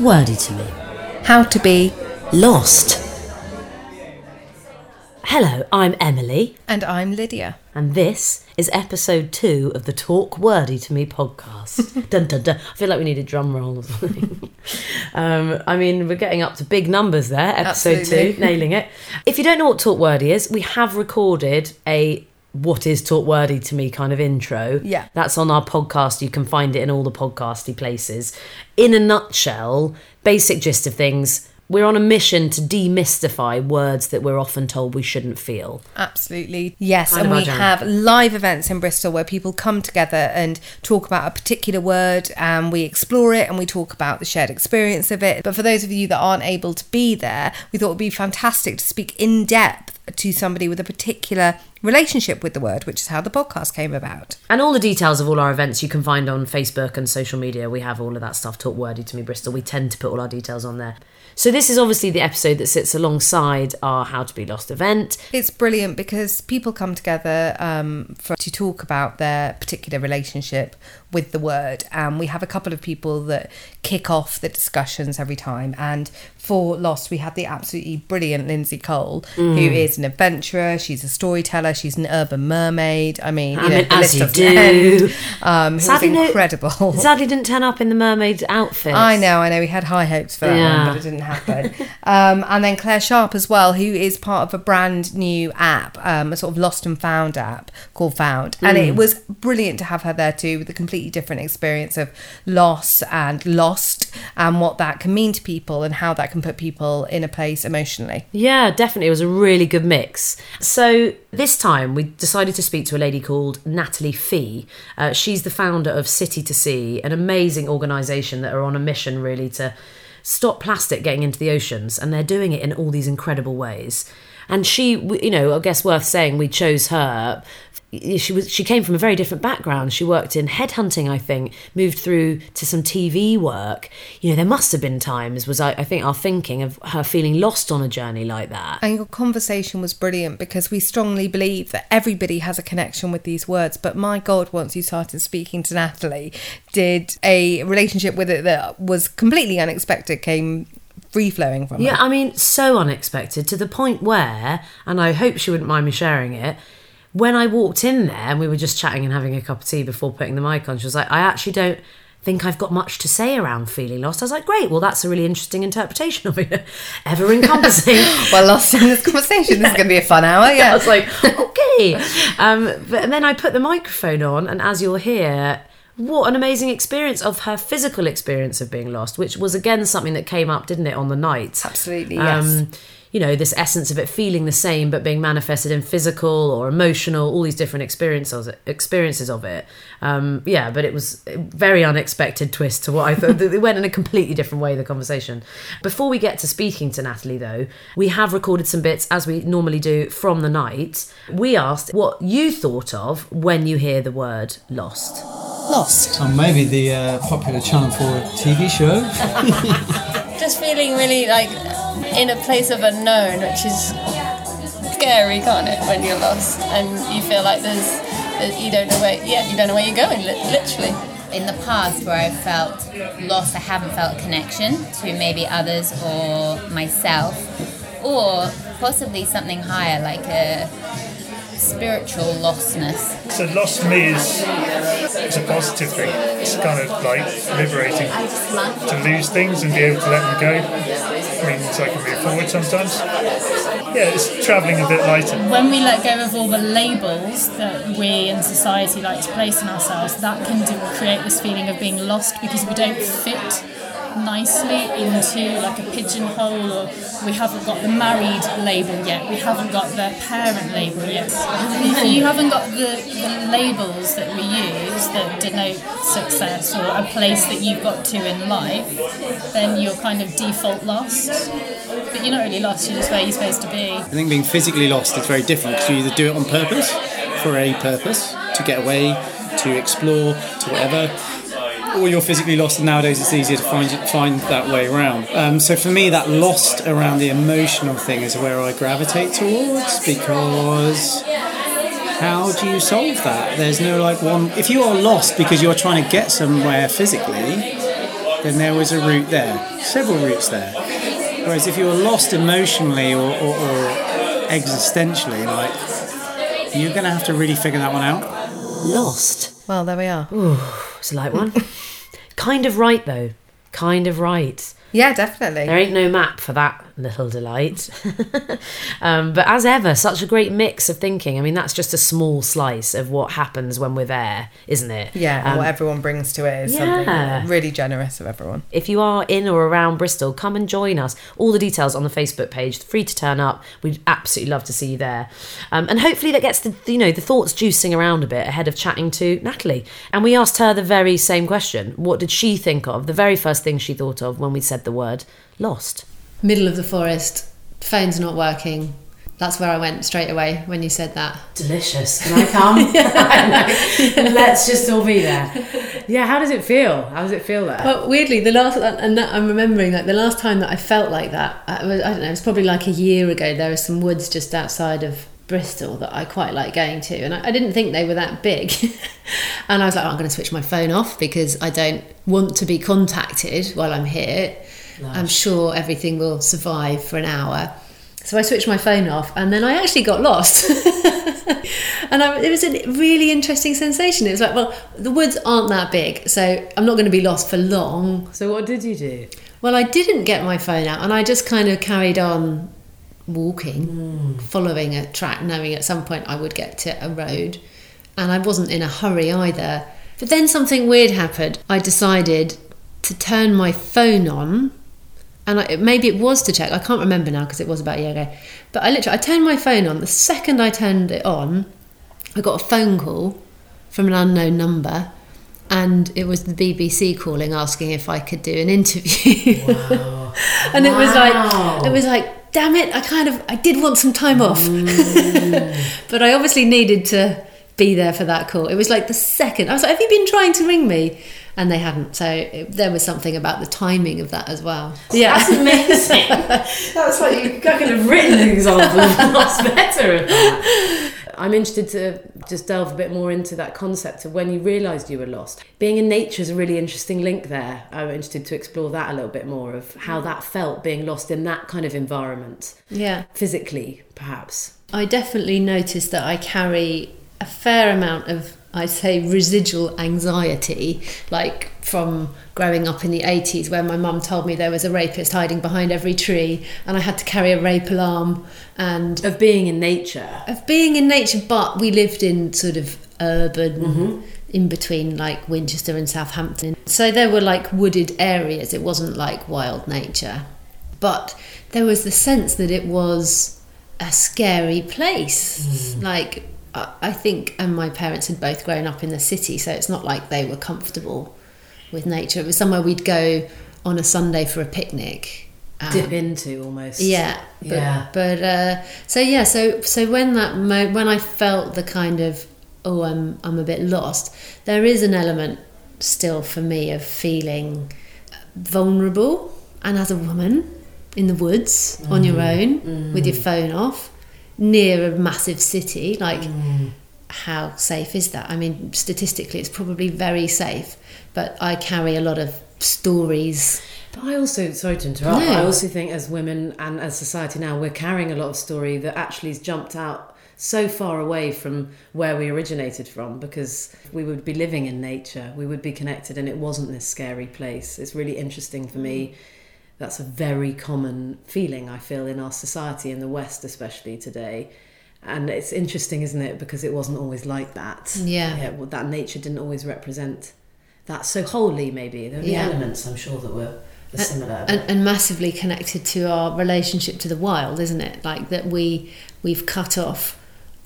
Wordy to me. How to be. Lost. Hello, I'm Emily, And I'm Lydia. and this is episode two of the Talk Wordy to Me podcast. dun, dun, dun. I feel like we need a drum roll or something. um, I mean, we're getting up to big numbers there, episode Absolutely. two, nailing it. If you don't know what Talk Wordy is, we have recorded a what is Talk Wordy to Me kind of intro. Yeah. That's on our podcast. You can find it in all the podcasty places. In a nutshell, basic gist of things. We're on a mission to demystify words that we're often told we shouldn't feel. Absolutely. Yes. Kind and we have live events in Bristol where people come together and talk about a particular word and we explore it and we talk about the shared experience of it. But for those of you that aren't able to be there, we thought it would be fantastic to speak in depth to somebody with a particular relationship with the word, which is how the podcast came about. And all the details of all our events you can find on Facebook and social media. We have all of that stuff. Talk wordy to me, Bristol. We tend to put all our details on there. So this is obviously the episode that sits alongside our How to Be Lost event. It's brilliant because people come together um, for, to talk about their particular relationship with the word, and we have a couple of people that kick off the discussions every time. And for Lost, we had the absolutely brilliant Lindsay Cole, who is an adventurer. She's a storyteller. She's an urban mermaid. I mean, you I know, mean, as list you do. Um, Sadly, no- incredible. Sadly, didn't turn up in the mermaid outfit. I know, I know. We had high hopes for that Yeah. one, but it didn't happen. um, and then Claire Sharp as well, who is part of a brand new app, um, a sort of lost and found app called Found. And Mm. it was brilliant to have her there too, with a completely different experience of loss and lost, and what that can mean to people, and how that can put people in a place emotionally. Yeah, definitely. It was a really good mix. So, this time we decided to speak to a lady called Natalie Fee. Uh, she's the founder of City to Sea, an amazing organisation that are on a mission really to stop plastic getting into the oceans, and they're doing it in all these incredible ways. And she, you know, I guess worth saying, we chose her. She was she came from a very different background. She worked in headhunting, I think, moved through to some TV work. You know, there must have been times was I, I think our thinking of her feeling lost on a journey like that. And your conversation was brilliant because we strongly believe that everybody has a connection with these words. But my God, once you started speaking to Natalie, did a relationship with it that was completely unexpected came free flowing from Yeah, her. I mean, so unexpected to the point where, and I hope she wouldn't mind me sharing it. When I walked in there and we were just chatting and having a cup of tea before putting the mic on, she was like, I actually don't think I've got much to say around feeling lost. I was like, great, well, that's a really interesting interpretation of it. Ever encompassing. Well, lost in this conversation. This is going to be a fun hour. Yeah. I was like, okay. Um, but and then I put the microphone on, and as you'll hear, what an amazing experience of her physical experience of being lost, which was again something that came up, didn't it, on the night? Absolutely, yes. Um, you know, this essence of it feeling the same but being manifested in physical or emotional, all these different experiences experiences of it. Um, yeah, but it was a very unexpected twist to what I thought. it went in a completely different way, the conversation. Before we get to speaking to Natalie, though, we have recorded some bits, as we normally do, from the night. We asked what you thought of when you hear the word lost. Lost. And maybe the uh, popular Channel 4 TV show. Just feeling really like in a place of unknown, which is scary, can't it? When you're lost and you feel like there's, you don't know where, yeah, you don't know where you're going, literally. in the past where I felt lost, I haven't felt connection to maybe others or myself, or possibly something higher like a spiritual lostness. So lost for me is it's a positive thing. It's kind of like liberating to lose things and be able to let them go. Means I can move forward sometimes. Yeah, it's travelling a bit lighter. when we let go of all the labels that we in society like to place on ourselves, that can do, create this feeling of being lost because we don't fit nicely into like a pigeonhole or we haven't got the married label yet. We haven't got the parent label yet. If you haven't got the, the labels that we use that denote success or a place that you've got to in life then you're kind of default lost. But you're not really lost you're just where you're supposed to be. I think being physically lost is very different because you either do it on purpose, for a purpose, to get away, to explore, to whatever, or you're physically lost and nowadays it's easier to find find that way around. Um, so for me, that lost around the emotional thing is where I gravitate towards because how do you solve that? There's no like one. If you are lost because you're trying to get somewhere physically, then there was a route there, several routes there. Whereas if you're lost emotionally or, or, or existentially, like you're going to have to really figure that one out. Lost. Well, there we are. It's a light one. kind of right though. Kind of right. Yeah, definitely. There ain't no map for that little delight. um, but as ever, such a great mix of thinking. I mean, that's just a small slice of what happens when we're there, isn't it? Yeah, Um, what everyone brings to it is yeah. something really generous of everyone. if you are in or around Bristol, come and join us. All the details on the Facebook page. Free to turn up. We'd absolutely love to see you there. Um, and hopefully that gets the you know the thoughts juicing around a bit ahead of chatting to Natalie. And we asked her the very same question. What did she think of the very first thing she thought of when we said the word lost? Middle of the forest, phone's not working. That's where I went straight away when you said that. Delicious. Can I come? Let's just all be there. Yeah. How does it feel? How does it feel there? But weirdly, the last and that I'm remembering like the last time that I felt like that, I, was, I don't know, it's probably like a year ago. There are some woods just outside of Bristol that I quite like going to, and I, I didn't think they were that big. and I was like, oh, I'm going to switch my phone off because I don't want to be contacted while I'm here. I'm sure everything will survive for an hour. So I switched my phone off, and then I actually got lost. and I, it was a really interesting sensation. It was like, well, the woods aren't that big, so I'm not going to be lost for long. so what did you do? Well, I didn't get my phone out, and I just kind of carried on walking, hmm. following a track, knowing at some point I would get to a road. And I wasn't in a hurry either. But then something weird happened. I decided to turn my phone on, and I, maybe it was to check. I can't remember now because it was about a year ago. But I literally I turned my phone on. The second I turned it on, I got a phone call from an unknown number, and it was the BBC calling asking if I could do an interview. Wow. and it was like it was like damn it i kind of i did want some time off mm. but i obviously needed to be there for that call it was like the second i was like have you been trying to ring me and they hadn't so it, there was something about the timing of that as well yeah That's amazing. That's like you could have written an example of lots better of that. I'm interested to just delve a bit more into that concept of when you realised you were lost. Being in nature is a really interesting link there. I'm interested to explore that a little bit more of how that felt being lost in that kind of environment, yeah physically, perhaps. I definitely noticed that I carry a fair amount of, I'd say, residual anxiety, like from growing up in the 80s, where my mum told me there was a rapist hiding behind every tree, and I had to carry a rape alarm, and Of being in nature. of being in nature, but we lived in sort of urban. Mm-hmm. In between like Winchester and Southampton. So there were like wooded areas, it wasn't like wild nature. But there was the sense that it was a scary place. Mm. Like, I think, and my parents had both grown up in the city, so it's not like they were comfortable with nature. It was somewhere we'd go on a Sunday for a picnic. Um, Dip into almost. yeah, but, Yeah. But uh, so yeah, so so when that mo- when I felt the kind of oh I'm I'm a bit lost, there is an element still for me of feeling vulnerable, and as a woman in the woods on your own with your phone off near a massive city, like mm. how safe is that? I mean, statistically, it's probably very safe, but I carry a lot of stories. But I also, sorry to interrupt, No. I also think as women and as society now, we're carrying a lot of story that actually has jumped out so far away from where we originated from because we would be living in nature, we would be connected, and it wasn't this scary place. It's really interesting for me. Mm. That's a very common feeling I feel in our society, in the West especially today. And it's interesting, isn't it? Because it wasn't always like that. Yeah. yeah well, that nature didn't always represent that so wholly, maybe. There were Yeah. elements, I'm sure, that were, were similar. and, and massively connected to our relationship to the wild, isn't it? Like that we we've cut off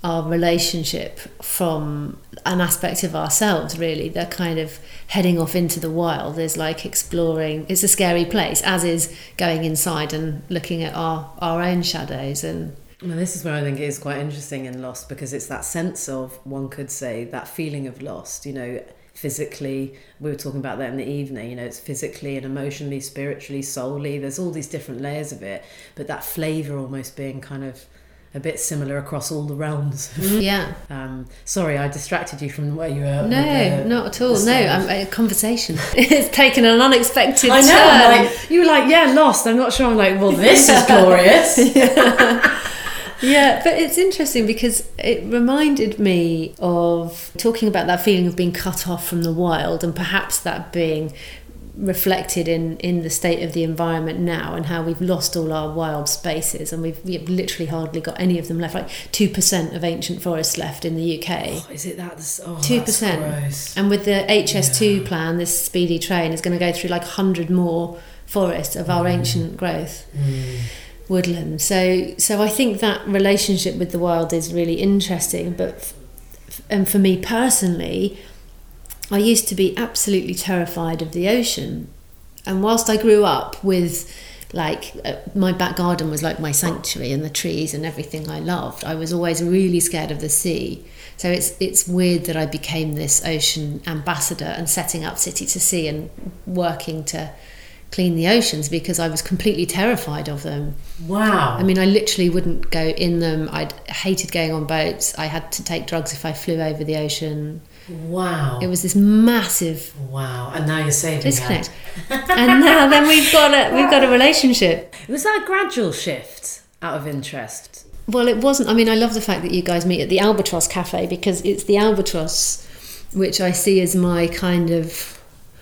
our relationship from an aspect of ourselves. Really, they're kind of heading off into the wild. Is like exploring. It's a scary place, as is going inside and looking at our our own shadows and. Well, this is where I think it is quite interesting in Lost because it's that sense of, one could say, that feeling of lost, you know, physically. We were talking about that in the evening, you know, it's physically and emotionally, spiritually, soully. There's all these different layers of it, but that flavour almost being kind of a bit similar across all the realms. Mm. Yeah. Um, sorry, I distracted you from where you were. No, the- not at all. No. I'm, a conversation. it's taken an unexpected I know. turn. Like, you were like, yeah, lost. I'm not sure. I'm like, well, this is glorious. yeah, but it's interesting because it reminded me of talking about that feeling of being cut off from the wild and perhaps that being reflected in in the state of the environment now and how we've lost all our wild spaces and we've, we've literally hardly got any of them left like 2% of ancient forests left in the UK is it that? Oh, Two that's percent, gross. and with the HS2 plan, this speedy train is going to go through like hundred more forests of Mm. our ancient growth woodland. So, so I think that relationship with the wild is really interesting. But, f- and for me personally, I used to be absolutely terrified of the ocean, and whilst I grew up with like uh, my back garden was like my sanctuary and the trees and everything I loved. I was always really scared of the sea. So it's it's weird that I became this ocean ambassador and setting up City to Sea and working to clean the oceans because I was completely terrified of them. Wow. I mean, I literally wouldn't go in them. I hated going on boats. I had to take drugs if I flew over the ocean. Wow. It was this massive Wow. And now you're saving disconnect. that. and now then we've got a we've got a relationship. Was that a gradual shift out of interest? Well, it wasn't. I mean, I love the fact that you guys meet at the Albatross Cafe because it's the Albatross which I see as my kind of.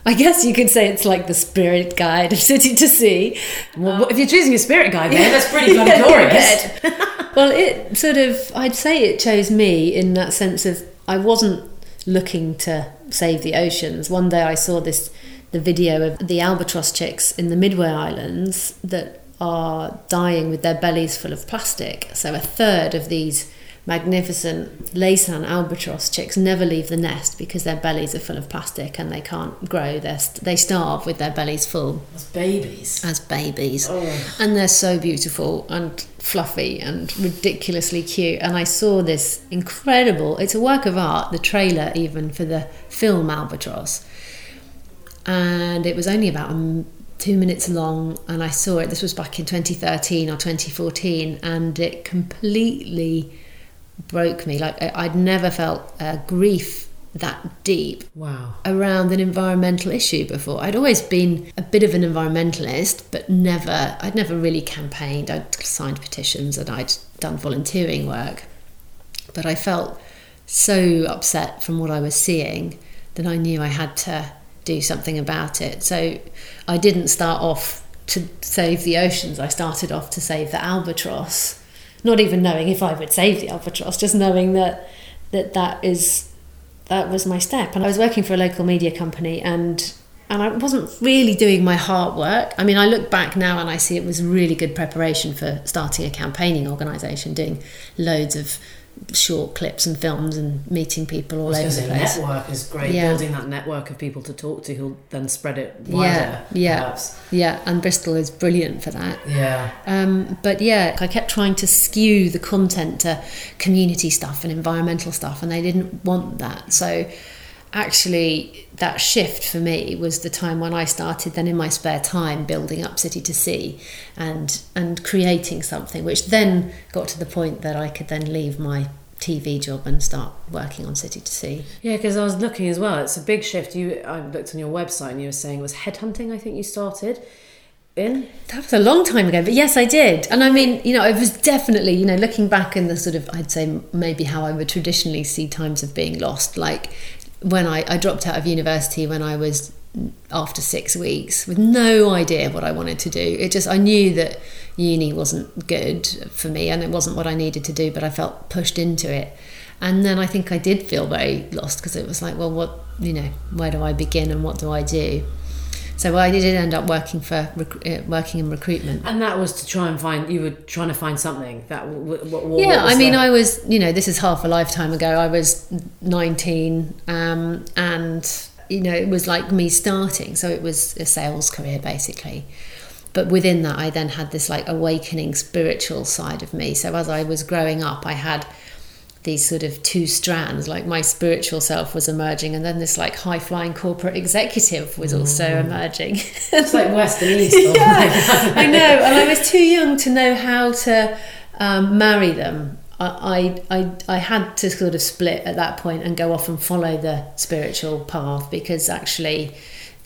I guess you could say it's like the spirit guide of City to Sea. Well, if you're choosing a spirit guide, then that's pretty bloody Yeah, glorious. well, it sort of, I'd say it chose me in that sense of I wasn't looking to save the oceans. One day I saw this, the video of the albatross chicks in the Midway Islands that are dying with their bellies full of plastic. So a third of these magnificent Laysan albatross chicks never leave the nest because their bellies are full of plastic and they can't grow. They're, st- they starve with their bellies full As babies. as babies. Oh. And they're so beautiful and fluffy and ridiculously cute. And I saw this incredible, it's a work of art, the trailer even for the film Albatross. And it was only about two minutes long. And I saw it, this was back in 2013 or 2014, and it completely broke me. Like I- I'd never felt uh, grief that deep Wow. around an environmental issue before. I'd always been a bit of an environmentalist, but never, I'd never really campaigned. I'd signed petitions and I'd done volunteering work. But I felt so upset from what I was seeing that I knew I had to do something about it. So I didn't start off to save the oceans, I started off to save the albatross. Not even knowing if I would save the albatross, just knowing that that, that is that was my step. And I was working for a local media company and and I wasn't really doing my heart work. I mean, I look back now and I see it was really good preparation for starting a campaigning organisation, doing loads of short clips and films and meeting people all over the place. network is great. Yeah. Building that network of people to talk to who'll then spread it wider. Yeah, yeah, perhaps. yeah. And Bristol is brilliant for that. Yeah. Um, but yeah, I kept trying to skew the content to community stuff and environmental stuff, and they didn't want that. So actually, that shift for me was the time when I started then in my spare time building up City to Sea and and creating something, which then got to the point that I could then leave my TV job and start working on City to Sea. Yeah, because I was looking as well. It's a big shift. You, I looked on your website and you were saying it was headhunting. I think you started in. That was a long time ago, but yes, I did. And I mean, you know, it was definitely, you know, looking back in the sort of, I'd say maybe how I would traditionally see times of being lost. Like when I, I dropped out of university when I was after six weeks with no idea what I wanted to do. It just, I knew that uni wasn't good for me and it wasn't what I needed to do, but I felt pushed into it. And then I think I did feel very lost because it was like, well, what, you know, where do I begin and what do I do? So I did end up working for rec- uh, working in recruitment. And that was to try and find, you were trying to find something that, what, what, what yeah, was I mean, the- I was, you know, this is half a lifetime ago. I was 19, um, and you know, it was like me starting. So it was a sales career basically. But within that, I then had this like awakening spiritual side of me. So as I was growing up, I had these sort of two strands like my spiritual self was emerging and then this like high flying corporate executive was also emerging It's like West and East. yeah, I know, and I was too young to know how to um, marry them. I, I, I, I had to sort of split at that point and go off and follow the spiritual path because actually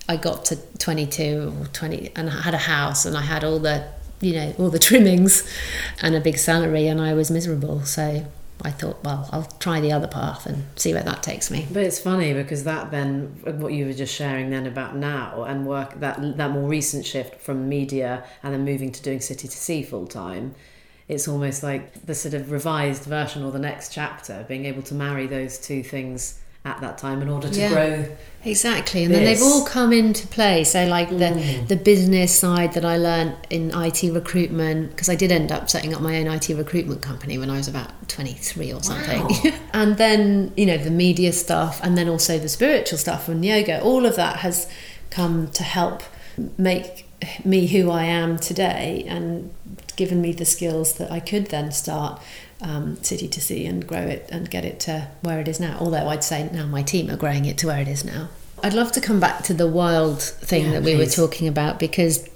I got to 22 or 20 and I had a house and I had all the you know all the trimmings and a big salary and I was miserable so I thought well I'll try the other path and see where that takes me But it's funny because that then what you were just sharing then about now and work that that more recent shift from media and then moving to doing city to sea full time. It's almost like the sort of revised version or the next chapter, being able to marry those two things at that time in order to Yeah. grow. Exactly, and then they've all come into play. So, like the Mm. the business side that I learned in IT recruitment, because I did end up setting up my own IT recruitment company when I was about twenty three or something. and then you know the media stuff, and then also the spiritual stuff and yoga. All of that has come to help make me who I am today, and given me the skills that I could then start um, City to Sea and grow it and get it to where it is now. Although I'd say now my team are growing it to where it is now. I'd love to come back to the wild thing Yeah, that we were talking about because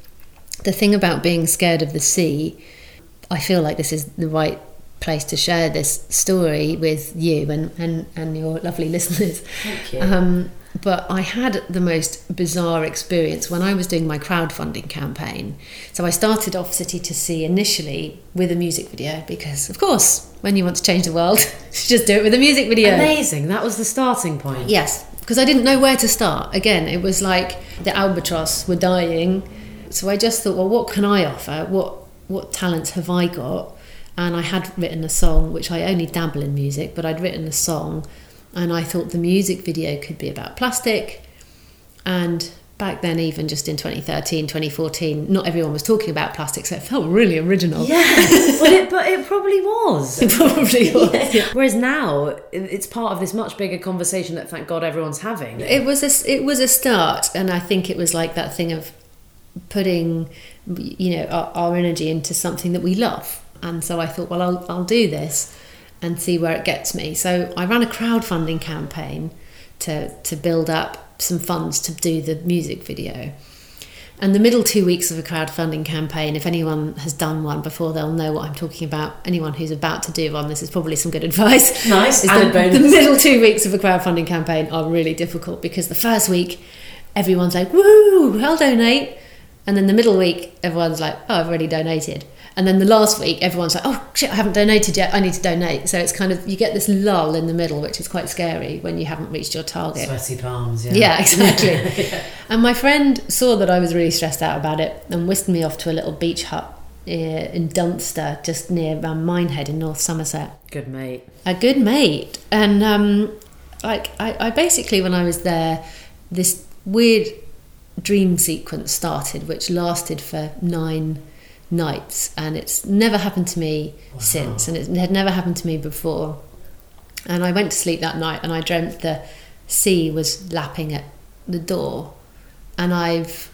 the thing about being scared of the sea, I feel like this is the right place to share this story with you and, and, and your lovely listeners. Thank you. Um, but I had the most bizarre experience when I was doing my crowdfunding campaign. So I started off City to Sea initially with a music video because, of course, when you want to change the world, just do it with a music video. Amazing. That was the starting point. Yes, because I didn't know where to start. Again, it was like the albatross were dying. So I just thought, well, what can I offer? What what talents have I got? And I had written a song, which I only dabble in music, but I'd written a song, and I thought the music video could be about plastic. And back then, even just in 2013, 2014, not everyone was talking about plastic, so it felt really original. Yeah, well, it, but it probably was. It probably was. Yeah. Whereas now, it's part of this much bigger conversation that, thank God, everyone's having. It was a it was a start, and I think it was like that thing of putting, you know, our, our energy into something that we love. And so I thought, well, I'll I'll do this and see where it gets me. So I ran a crowdfunding campaign to to build up some funds to do the music video. And the middle two weeks of a crowdfunding campaign, if anyone has done one before, they'll know what I'm talking about. Anyone who's about to do one, this is probably some good advice. Nice, Is added the, bonus. the middle two weeks of a crowdfunding campaign are really difficult because the first week, everyone's like, woo, I'll donate. And then the middle week, everyone's like, oh, I've already donated. And then the last week, everyone's like, oh shit, I haven't donated yet. I need to donate. So it's kind of, you get this lull in the middle, which is quite scary when you haven't reached your target. Sweaty palms, yeah. Yeah, exactly. And my friend saw that I was really stressed out about it and whisked me off to a little beach hut uh, in Dunster, just near um, Minehead in North Somerset. Good mate. A good mate. And um, like, I, I basically, when I was there, this weird dream sequence started, which lasted for nine nights. And it's never happened to me since, and it had never happened to me before. And I went to sleep that night and I dreamt the sea was lapping at the door. And I've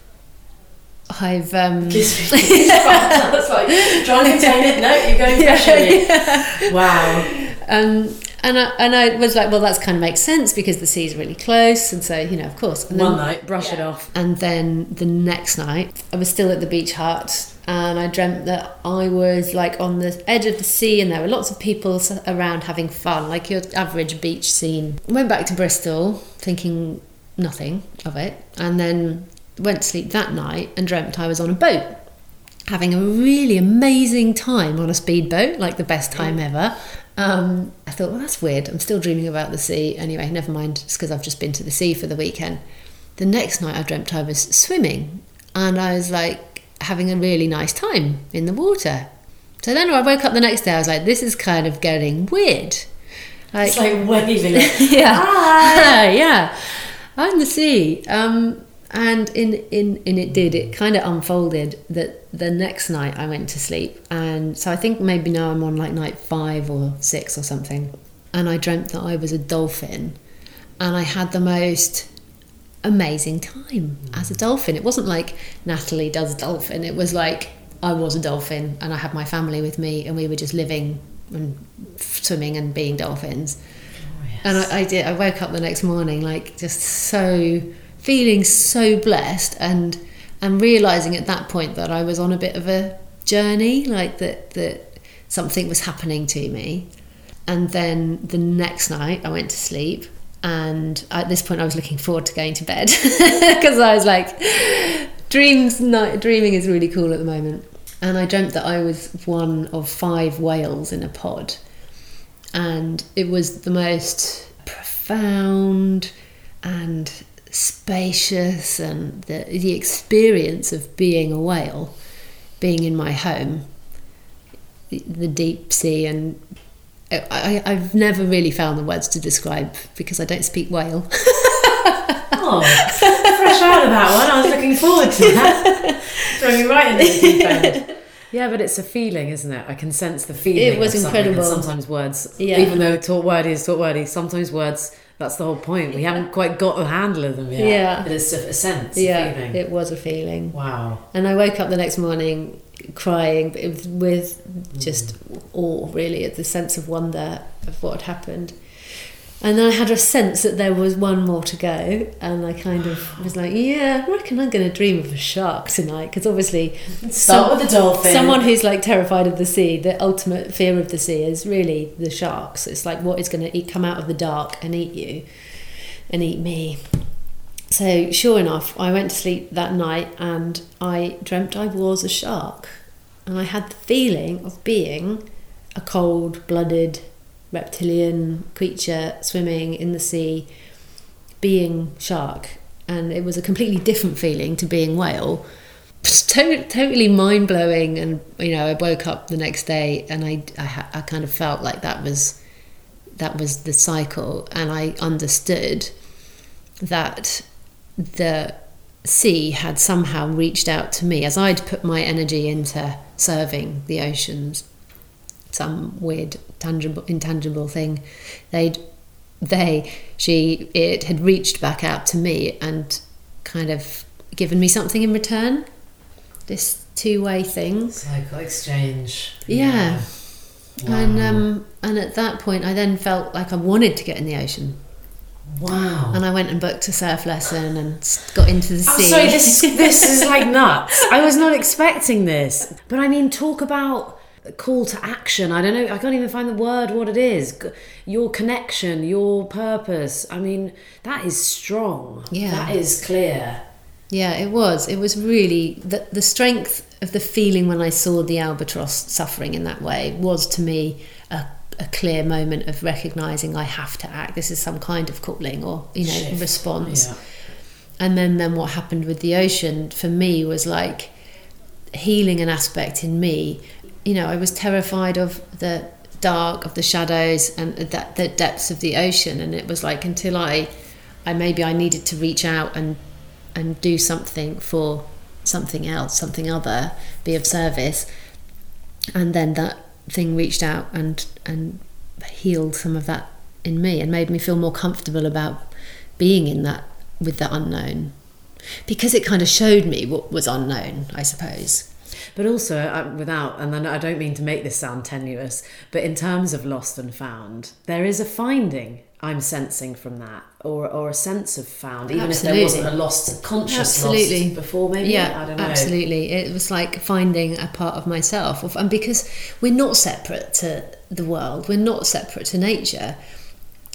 I've um That's like trying to contain it. No, you're going fresh. Wow. um and I, and I was like, well, that's kind of makes sense because the sea's really close, and so you know, of course. And One then, night, brush it off. and then the next night, I was still at the beach hut, and I dreamt that I was like on the edge of the sea, and there were lots of people around having fun, like your average beach scene. Went back to Bristol, thinking nothing of it, and then went to sleep that night and dreamt I was on a boat having a really amazing time on a speedboat, like the best time mm. ever. Um, I thought, well, that's weird. I'm still dreaming about the sea. Anyway, never mind. It's because I've just been to the sea for the weekend. The next night, I dreamt I was swimming, and I was like having a really nice time in the water. So then, I woke up the next day, I was like, this is kind of getting weird. Like, It's like waving. yeah. yeah. I'm the sea. Um, and in, in, in it did, it kind of unfolded that the next night I went to sleep. And so I think maybe now I'm on like night five or six or something. And I dreamt that I was a dolphin. And I had the most amazing time as a dolphin. It wasn't like Natalie does dolphin. It was like I was a dolphin and I had my family with me and we were just living and swimming and being dolphins. Oh, and I, I did. I woke up the next morning like just so feeling so blessed and and realizing at that point that I was on a bit of a journey, like that that something was happening to me. And then the next night, I went to sleep. And at this point, I was looking forward to going to bed because I was like, dreams, night, dreaming is really cool at the moment. And I dreamt that I was one of five whales in a pod. And it was the most profound and spacious and the, the experience of being a whale, being in my home, the, the deep sea and I, I've never really found the words to describe because I don't speak whale. Oh, fresh out of that one. I was looking forward to that. Throwing you right into the deep end. Yeah, but it's a feeling, isn't it? I can sense the feeling. It was of something, and incredible. Sometimes words, Yeah. even though Talk Wordy is Talk Wordy, sometimes words. That's the whole point. We haven't quite got a handle of them yet. Yeah. but it's a, a sense. yeah, a feeling. it was a feeling. wow. And I woke up the next morning crying, but with mm. just awe, really, at the sense of wonder of what had happened. And then I had a sense that there was one more to go, and I kind of was like, "Yeah, I reckon I'm going to dream of a shark tonight." Because obviously, Start with the dolphin. Someone who's like terrified of the sea, the ultimate fear of the sea is really the sharks. It's like what is going to eat, come out of the dark and eat you, and eat me. So sure enough, I went to sleep that night and I dreamt I was a shark, and I had the feeling of being a cold-blooded reptilian creature swimming in the sea, being shark, and it was a completely different feeling to being whale. To- totally mind blowing, and you know, I woke up the next day and I, I, I kind of felt like that was that was the cycle, and I understood that the sea had somehow reached out to me as I'd put my energy into serving the oceans. Some weird, tangible, intangible thing. They'd, they, she, it had reached back out to me and kind of given me something in return. This two-way thing. Cycle exchange. Yeah. And Wow. um, and at that point, I then felt like I wanted to get in the ocean, Wow. and I went and booked a surf lesson and got into the I'm sea. sorry, this is this is like nuts. I was not expecting this. But I mean, talk about call to action. I don't know. I can't even find the word. What it is. Your connection, your purpose. I mean, that is strong. Yeah. That is clear. Yeah, it was. It was really the the strength of the feeling when I saw the albatross suffering in that way was to me a, a clear moment of recognizing I have to act. This is some kind of calling or you know Shift. response. Yeah. And then then what happened with the ocean for me was like healing an aspect in me. You know, I was terrified of the dark, of the shadows, and that the depths of the ocean. And it was like until I, I maybe I needed to reach out and and do something for something else, something other, be of service. And then that thing reached out and and healed some of that in me and made me feel more comfortable about being in that with the unknown because it kind of showed me what was unknown i suppose But also, uh, without, and then I don't mean to make this sound tenuous, but in terms of lost and found, there is a finding I'm sensing from that, or or a sense of found, even if there wasn't a lost conscious Absolutely. lost before. Maybe yeah I don't know. absolutely it was like finding a part of myself and because we're not separate to the world we're not separate to nature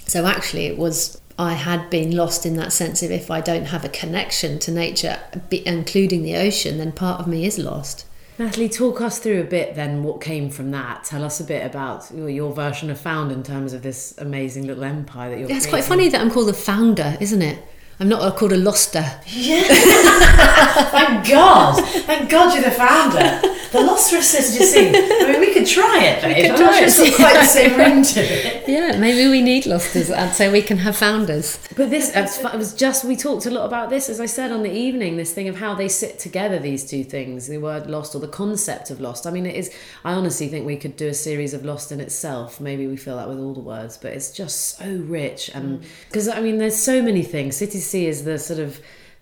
so actually it was i had been lost in that sense of if i don't have a connection to nature including the ocean then part of me is lost Natalie, talk us through a bit then what came from that. Tell us a bit about your, your version of found in terms of this amazing little empire that you're. it's quite funny that i'm called a founder isn't it i'm not called a loster Yeah. Thank God! Thank God you're the founder. The Lostrous is just see. I mean, we could try it, babe. could I'm try sure it. it's quite the same ring to it. yeah maybe we need losters and so we can have founders But this uh, it was it was just we talked a lot about this as I said on the evening. This thing of how they sit together. These two things, the word lost or the concept of lost. I mean, it is. I honestly think we could do a series of lost in itself. Maybe we feel that with all the words, but it's just so rich and mm. because I mean, there's so many things. City C is the sort of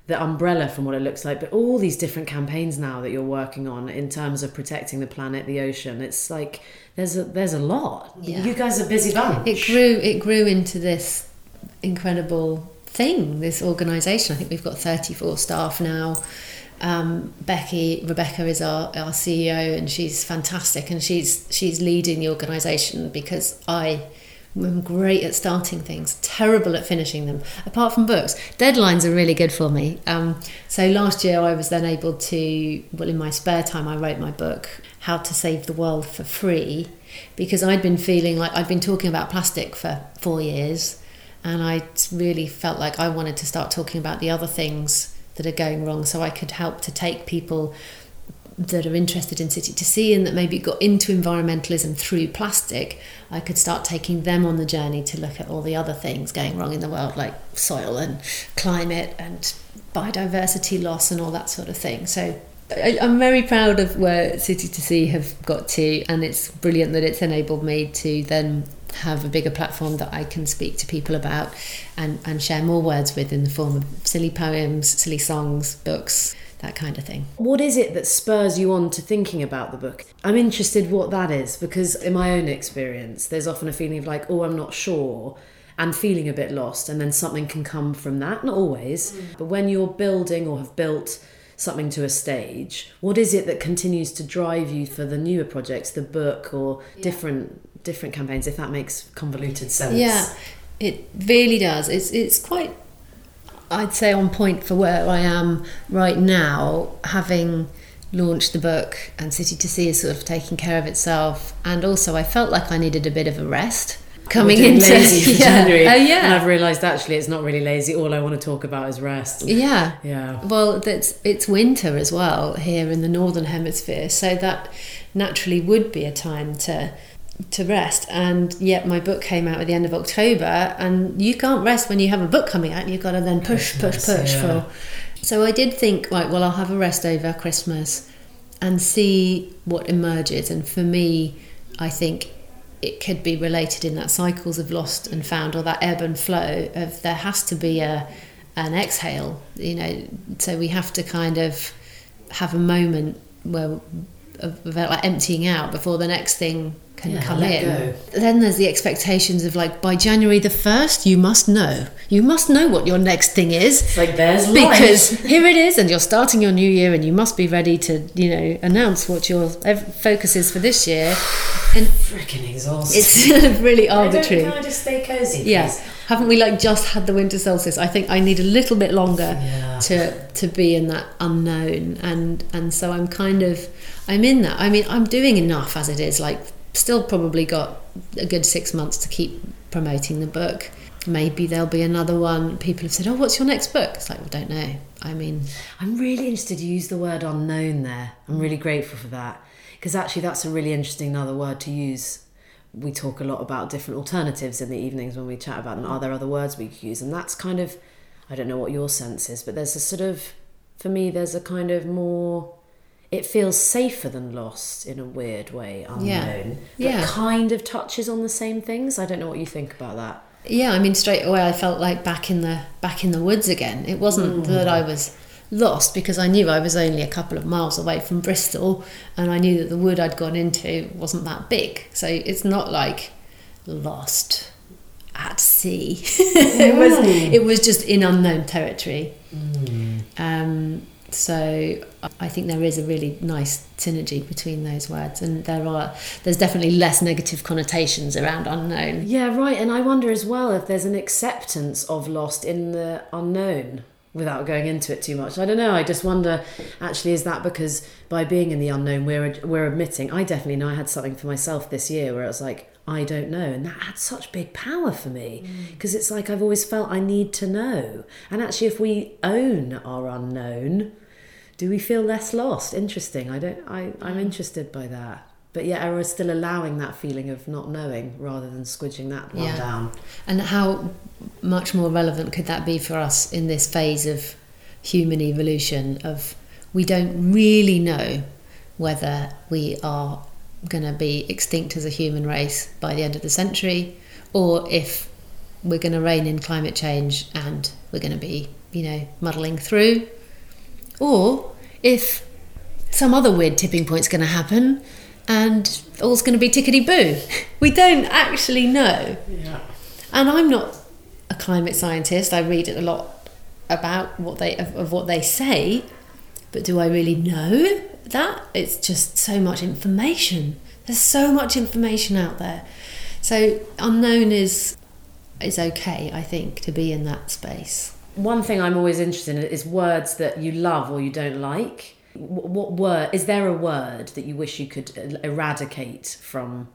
the umbrella from what it looks like, but all these different campaigns now that you're working on in terms of protecting the planet, the ocean. It's like there's a there's a lot. Yeah. You guys are busy bunch. it grew it grew into this incredible thing this organization i think we've got 34 staff now Um, Becky Rebecca is our, our CEO and she's fantastic and she's she's leading the organisation because I am great at starting things, terrible at finishing them. Apart from books, deadlines are really good for me. Um, so last year I was then able to well in my spare time I wrote my book How to Save the World for Free because I'd been feeling like I'd been talking about plastic for four years and I really felt like I wanted to start talking about the other things that are going wrong so I could help to take people that are interested in City to Sea and that maybe got into environmentalism through plastic I could start taking them on the journey to look at all the other things going wrong in the world like soil and climate and biodiversity loss and all that sort of thing. So I, I'm very proud of where City to Sea have got to, and it's brilliant that it's enabled me to then have a bigger platform that I can speak to people about and, and share more words with in the form of silly poems, silly songs, books, that kind of thing. What is it that spurs you on to thinking about the book? I'm interested what that is because in my own experience, there's often a feeling of like, oh, I'm not sure, and feeling a bit lost, and then something can come from that. Not always, mm. but when you're building or have built something to a stage, what is it that continues to drive you for the newer projects, the book, or different different campaigns? If that makes convoluted sense. Yeah, it really does. It's it's quite, I'd say, on point for where I am right now, having launched the book and City to Sea is sort of taking care of itself, and also I felt like I needed a bit of a rest. Coming into lazy for yeah. January, Oh, and I've realised actually it's not really lazy. All I want to talk about is rest. yeah, Yeah. Well, that's it's winter as well here in the northern hemisphere, so that naturally would be a time to to rest. And yet, my book came out at the end of October, and you can't rest when you have a book coming out. You've got to then push, push, push yeah. for. So I did think, right, well, I'll have a rest over Christmas and see what emerges. And for me, I think it could be related in that cycles of lost and found or that ebb and flow of there has to be a an exhale you know so we have to kind of have a moment where of, of like emptying out before the next thing can Yeah, come in go. then there's the expectations of like by January the 1st you must know you must know what your next thing is It's like there's because life. here it is and you're starting your new year and you must be ready to you know announce what your ev- focus is for this year and freaking exhausting. it's really arbitrary Can I just stay cozy? yeah haven't we like just had the winter solstice i think i need a little bit longer Yeah. to to be in that unknown and and so i'm kind of i'm in that i mean i'm doing enough as it is like still probably got a good six months to keep promoting the book maybe there'll be another one people have said oh what's your next book it's like well don't know i mean I'm really interested you use the word unknown there. I'm really grateful for that because actually that's a really interesting another word to use. We talk a lot about different alternatives in the evenings when we chat about them. Are there other words we could use? And that's kind of, I don't know what your sense is, but there's a sort of, for me, there's a kind of more. It feels safer than lost in a weird way, unknown. Yeah. But Yeah. kind of touches on the same things. I don't know what you think about that. yeah i mean straight away i felt like back in the back in the woods again it wasn't that i was lost because i knew i was only a couple of miles away from bristol and i knew that the wood i'd gone into wasn't that big so it's not like lost at sea it was it was just in unknown territory um, so uh, I think there is a really nice synergy between those words, and there are there's definitely less negative connotations around unknown. Yeah, right. And I wonder as well if there's an acceptance of lost in the unknown without going into it too much. I don't know. I just wonder actually is that because by being in the unknown we're we're admitting I definitely know I had something for myself this year where it was like I don't know and that had such big power for me mm. because it's like I've always felt I need to know. And actually if we own our unknown do we feel less lost? Interesting. I don't I I'm mm. interested by that. But yet are we still allowing that feeling of not knowing rather than squidging that one Yeah. down. And how much more relevant could that be for us in this phase of human evolution? Of we don't really know whether we are going to be extinct as a human race by the end of the century, or if we're going to rein in climate change and we're going to be, you know, muddling through, or if some other weird tipping point's going to happen and all's going to be tickety boo. We don't actually know. Yeah. And I'm not a climate scientist. I read a lot about what they of, of what they say, But do I really know that? It's just so much information. There's so much information out there. So unknown is is okay, I think, to be in that space. One thing I'm always interested in is words that you love or you don't like. What word is there a word that you wish you could e- eradicate from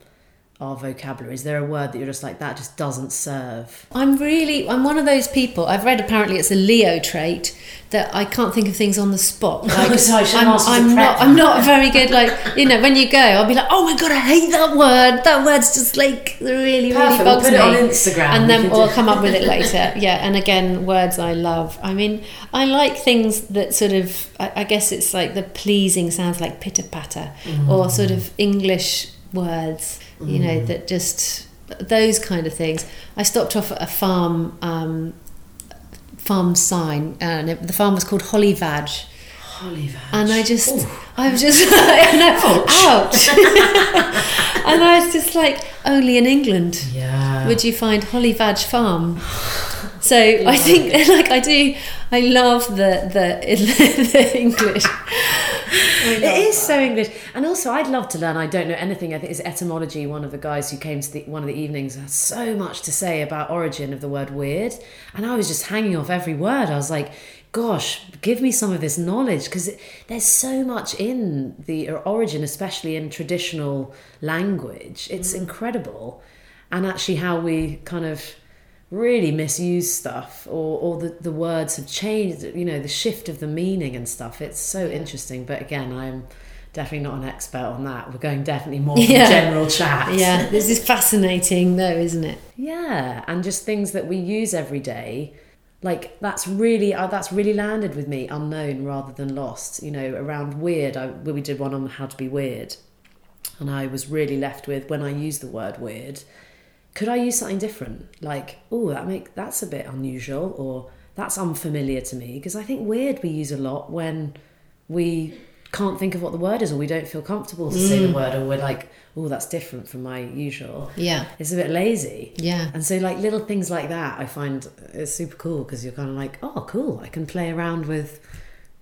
our vocabulary? Is there a word that you're just like that just doesn't serve? I'm really I'm one of those people. I've read apparently it's a Leo trait that I can't think of things on the spot. Like So I should have I'm, asked you to I'm not. I'm not very good like you know when you go I'll be like oh my god I hate that word that word's just like really Perfect, really we'll put me it on Instagram. and then we'll come up with it later yeah and again words I love I mean I like things that sort of I, I guess it's like the pleasing sounds like pitter patter Mm. or sort of English words you know Mm. that just those kind of things. I stopped off at a farm um, farm sign and it, the farm was called Holly Vag. And I just I was just I know, ouch. And I was just like only in England Yeah. would you find Holly Vag Farm. So I think like I do I love the the, the English Oh it is so English, and also I'd love to learn. I don't know anything. I think it's etymology. One of the guys who came to the, one of the evenings had so much to say about origin of the word weird, and I was just hanging off every word. I was like, "Gosh, give me some of this knowledge," because there's so much in the uh, origin, especially in traditional language. It's mm. incredible, and actually how we kind of really misuse stuff or, or the, the words have changed you know the shift of the meaning and stuff. It's so interesting but again i'm definitely not an expert on that. We're going definitely more for Yeah. general chat. Yeah this is fascinating though isn't it? Yeah and just things that we use every day like that's really uh, that's really landed with me unknown rather than lost. You know around weird I, we did one on how to be weird. And i was really left with when i use the word weird could i use something different? Like oh that make that's a bit unusual or that's unfamiliar to me. Because i think weird we use a lot when we can't think of what the word is or we don't feel comfortable to say the mm. word or we're like oh that's different from my usual. Yeah. It's a bit lazy. Yeah. And so, like little things like that, I find is super cool because you're kind of like, oh, cool. I can play around with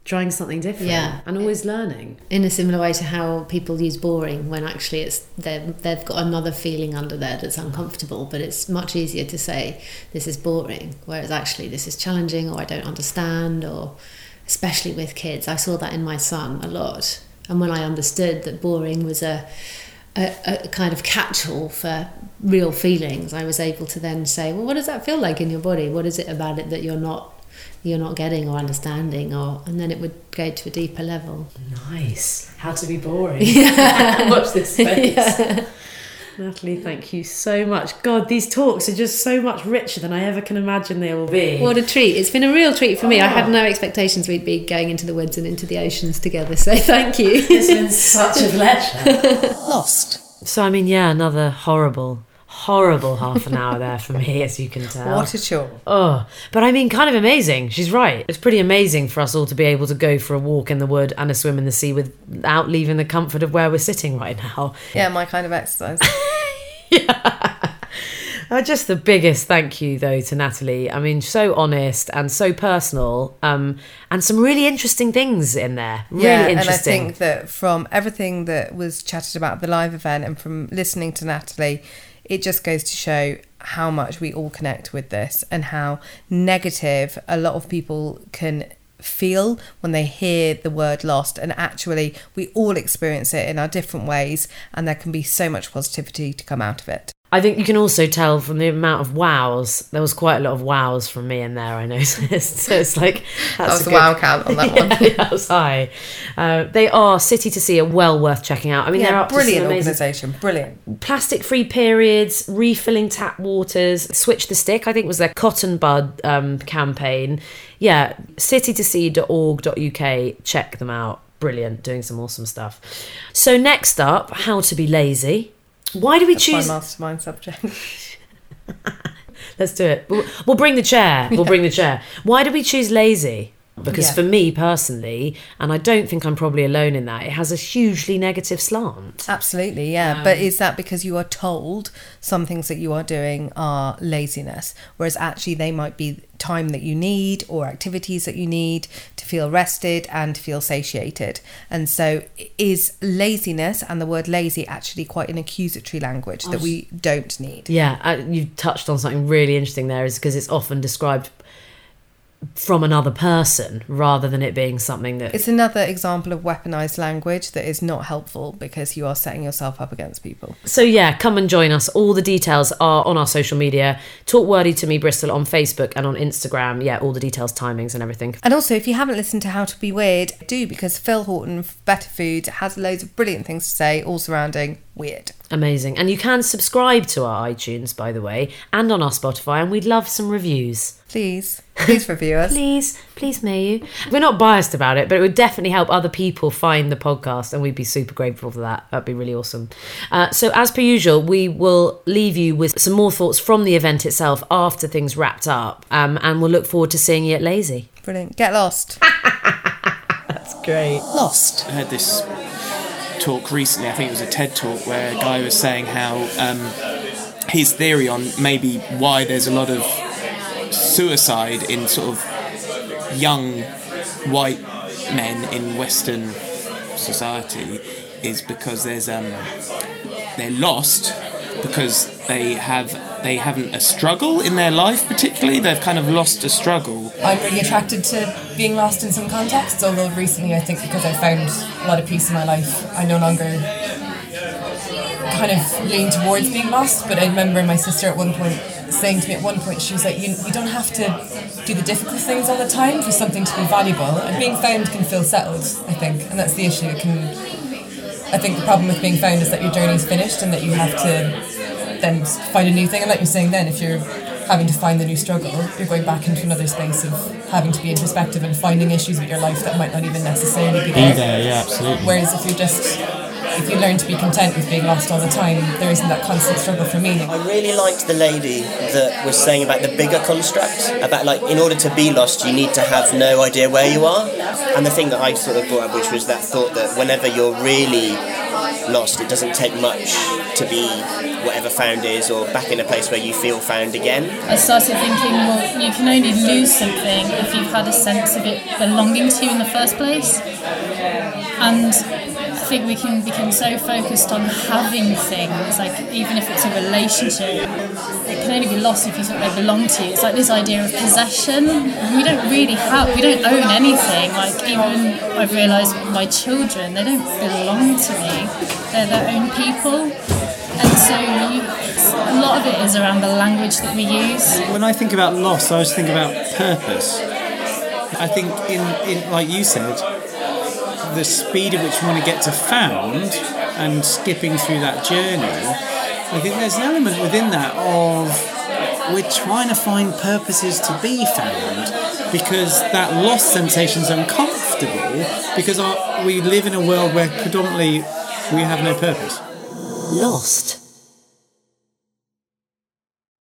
trying something different, Yeah. and always learning. in a similar way to how people use boring when actually it's they've, they've got another feeling under there that's uncomfortable but it's much easier to say this is boring whereas actually this is challenging or i don't understand or especially with kids i saw that in my son a lot and when i understood that boring was a a, a kind of catch-all for real feelings i was able to then say well what does that feel like in your body what is it about it that you're not you're not getting or understanding or and then it would go to a deeper level Nice. How to be boring. yeah. Watch this space. Natalie, thank you so much. God, these talks are just so much richer than I ever can imagine they will be. What a treat. It's been a real treat for me. I had oh. no expectations we'd be going into the woods and into the oceans together. So thank you. it's been such a pleasure. Lost. so, I mean, yeah, another horrible, horrible half an hour there for me, as you can tell. What a chore. Oh, but I mean, kind of amazing. She's right. It's pretty amazing for us all to be able to go for a walk in the wood and a swim in the sea without leaving the comfort of where we're sitting right now. Yeah, my kind of exercise. Uh, just the biggest thank you, though, to Natalie. I mean, so honest and so personal, um, and some really interesting things in there. Really yeah, and I think that from everything that was chatted about at the live event and from listening to Natalie, it just goes to show how much we all connect with this and how negative a lot of people can feel when they hear the word lost. And actually we all experience it in our different ways and there can be so much positivity to come out of it I think you can also tell from the amount of wows. There was quite a lot of wows from me in there. I noticed. so it's like that's that was a the good- wow count on that one yeah, that was high. Uh, they are City to Sea are well worth checking out. I mean, they're yeah some brilliant amazing organisation brilliant plastic free periods, refilling tap waters, switch the stick, I think was their cotton bud um, campaign. Yeah, citytosea.org.uk, check them out. Brilliant, doing some awesome stuff. So, next up, how to be lazy. Why do we That's choose? my mastermind subject Let's do it. We'll, we'll bring the chair. We'll bring the chair. Why do we choose lazy? Because Yeah. for me personally, and I don't think I'm probably alone in that, it has a hugely negative slant. Absolutely, yeah. but is that because you are told some things that you are doing are laziness, whereas actually they might be time that you need or activities that you need to feel rested and feel satiated? And so, is laziness and the word lazy actually quite an accusatory language that we don't need? Yeah, uh, you touched on something really interesting there, is because it's often described from another person rather than it being something that It's another example of weaponized language that is not helpful because you are setting yourself up against people. So yeah, come and join us. All the details are on our social media. Talk wordy to me Bristol on Facebook and on Instagram. Yeah, all the details, timings, and everything. And also, if you haven't listened to How to Be Weird, do because Phil Haughton, Better Food, has loads of brilliant things to say, all surrounding weird. Amazing. And you can subscribe to our iTunes, by the way, and on our Spotify, and we'd love some reviews. Please, please review us. Please, please, may you? We're not biased about it, but it would definitely help other people find the podcast, and we'd be super grateful for that. That'd be really awesome. Uh, so, as per usual, we will leave you with some more thoughts from the event itself after things wrapped up, um, and we'll look forward to seeing you at Lazy. Brilliant. Get lost. That's great. Lost. I heard this talk recently, I think it was a TED talk, where a guy was saying how um, his theory on maybe why there's a lot of suicide in sort of young white men in Western society is because there's um, they're lost because they have they haven't a struggle in their life particularly they've kind of lost a struggle I'm really attracted to being lost in some contexts, although recently I think because I found a lot of peace in my life, I no longer kind of lean towards being lost. But I remember my sister at one point saying to me at one point, she was like, you, you don't have to do the difficult things all the time for something to be valuable. And being found can feel settled, I think, and that's the issue. It can, I think the problem with being found is that your journey's finished and that you have to then find a new thing. And like you're saying then, if you're having to find the new struggle, you're going back into another space of having to be introspective and finding issues with your life that might not even necessarily be be there. there yeah absolutely Whereas if you're just if you learn to be content with being lost all the time, there isn't that constant struggle for meaning. I really liked the lady that was saying about the bigger construct, about like in order to be lost, you need to have no idea where you are. And the thing that I sort of brought up, which was that thought that whenever you're really lost, it doesn't take much to be whatever found is, or back in a place where you feel found again. I started thinking, well, you can only lose something if you've had a sense of it belonging to you in the first place. And I think we can become so focused on having things, like even if it's a relationship, it can only be lost if you think they belong to you. It's like this idea of possession. We don't really have, we don't own anything. Like even I've realised my children, they don't belong to me. They're their own people. And so you, a lot of it is around the language that we use. When I think about loss, I always think about purpose. I think in, in like you said, the speed at which we want to get to found and skipping through that journey, I think there's an element within that of we're trying to find purposes to be found because that lost sensation is uncomfortable because our, we live in a world where predominantly we have no purpose. Lost.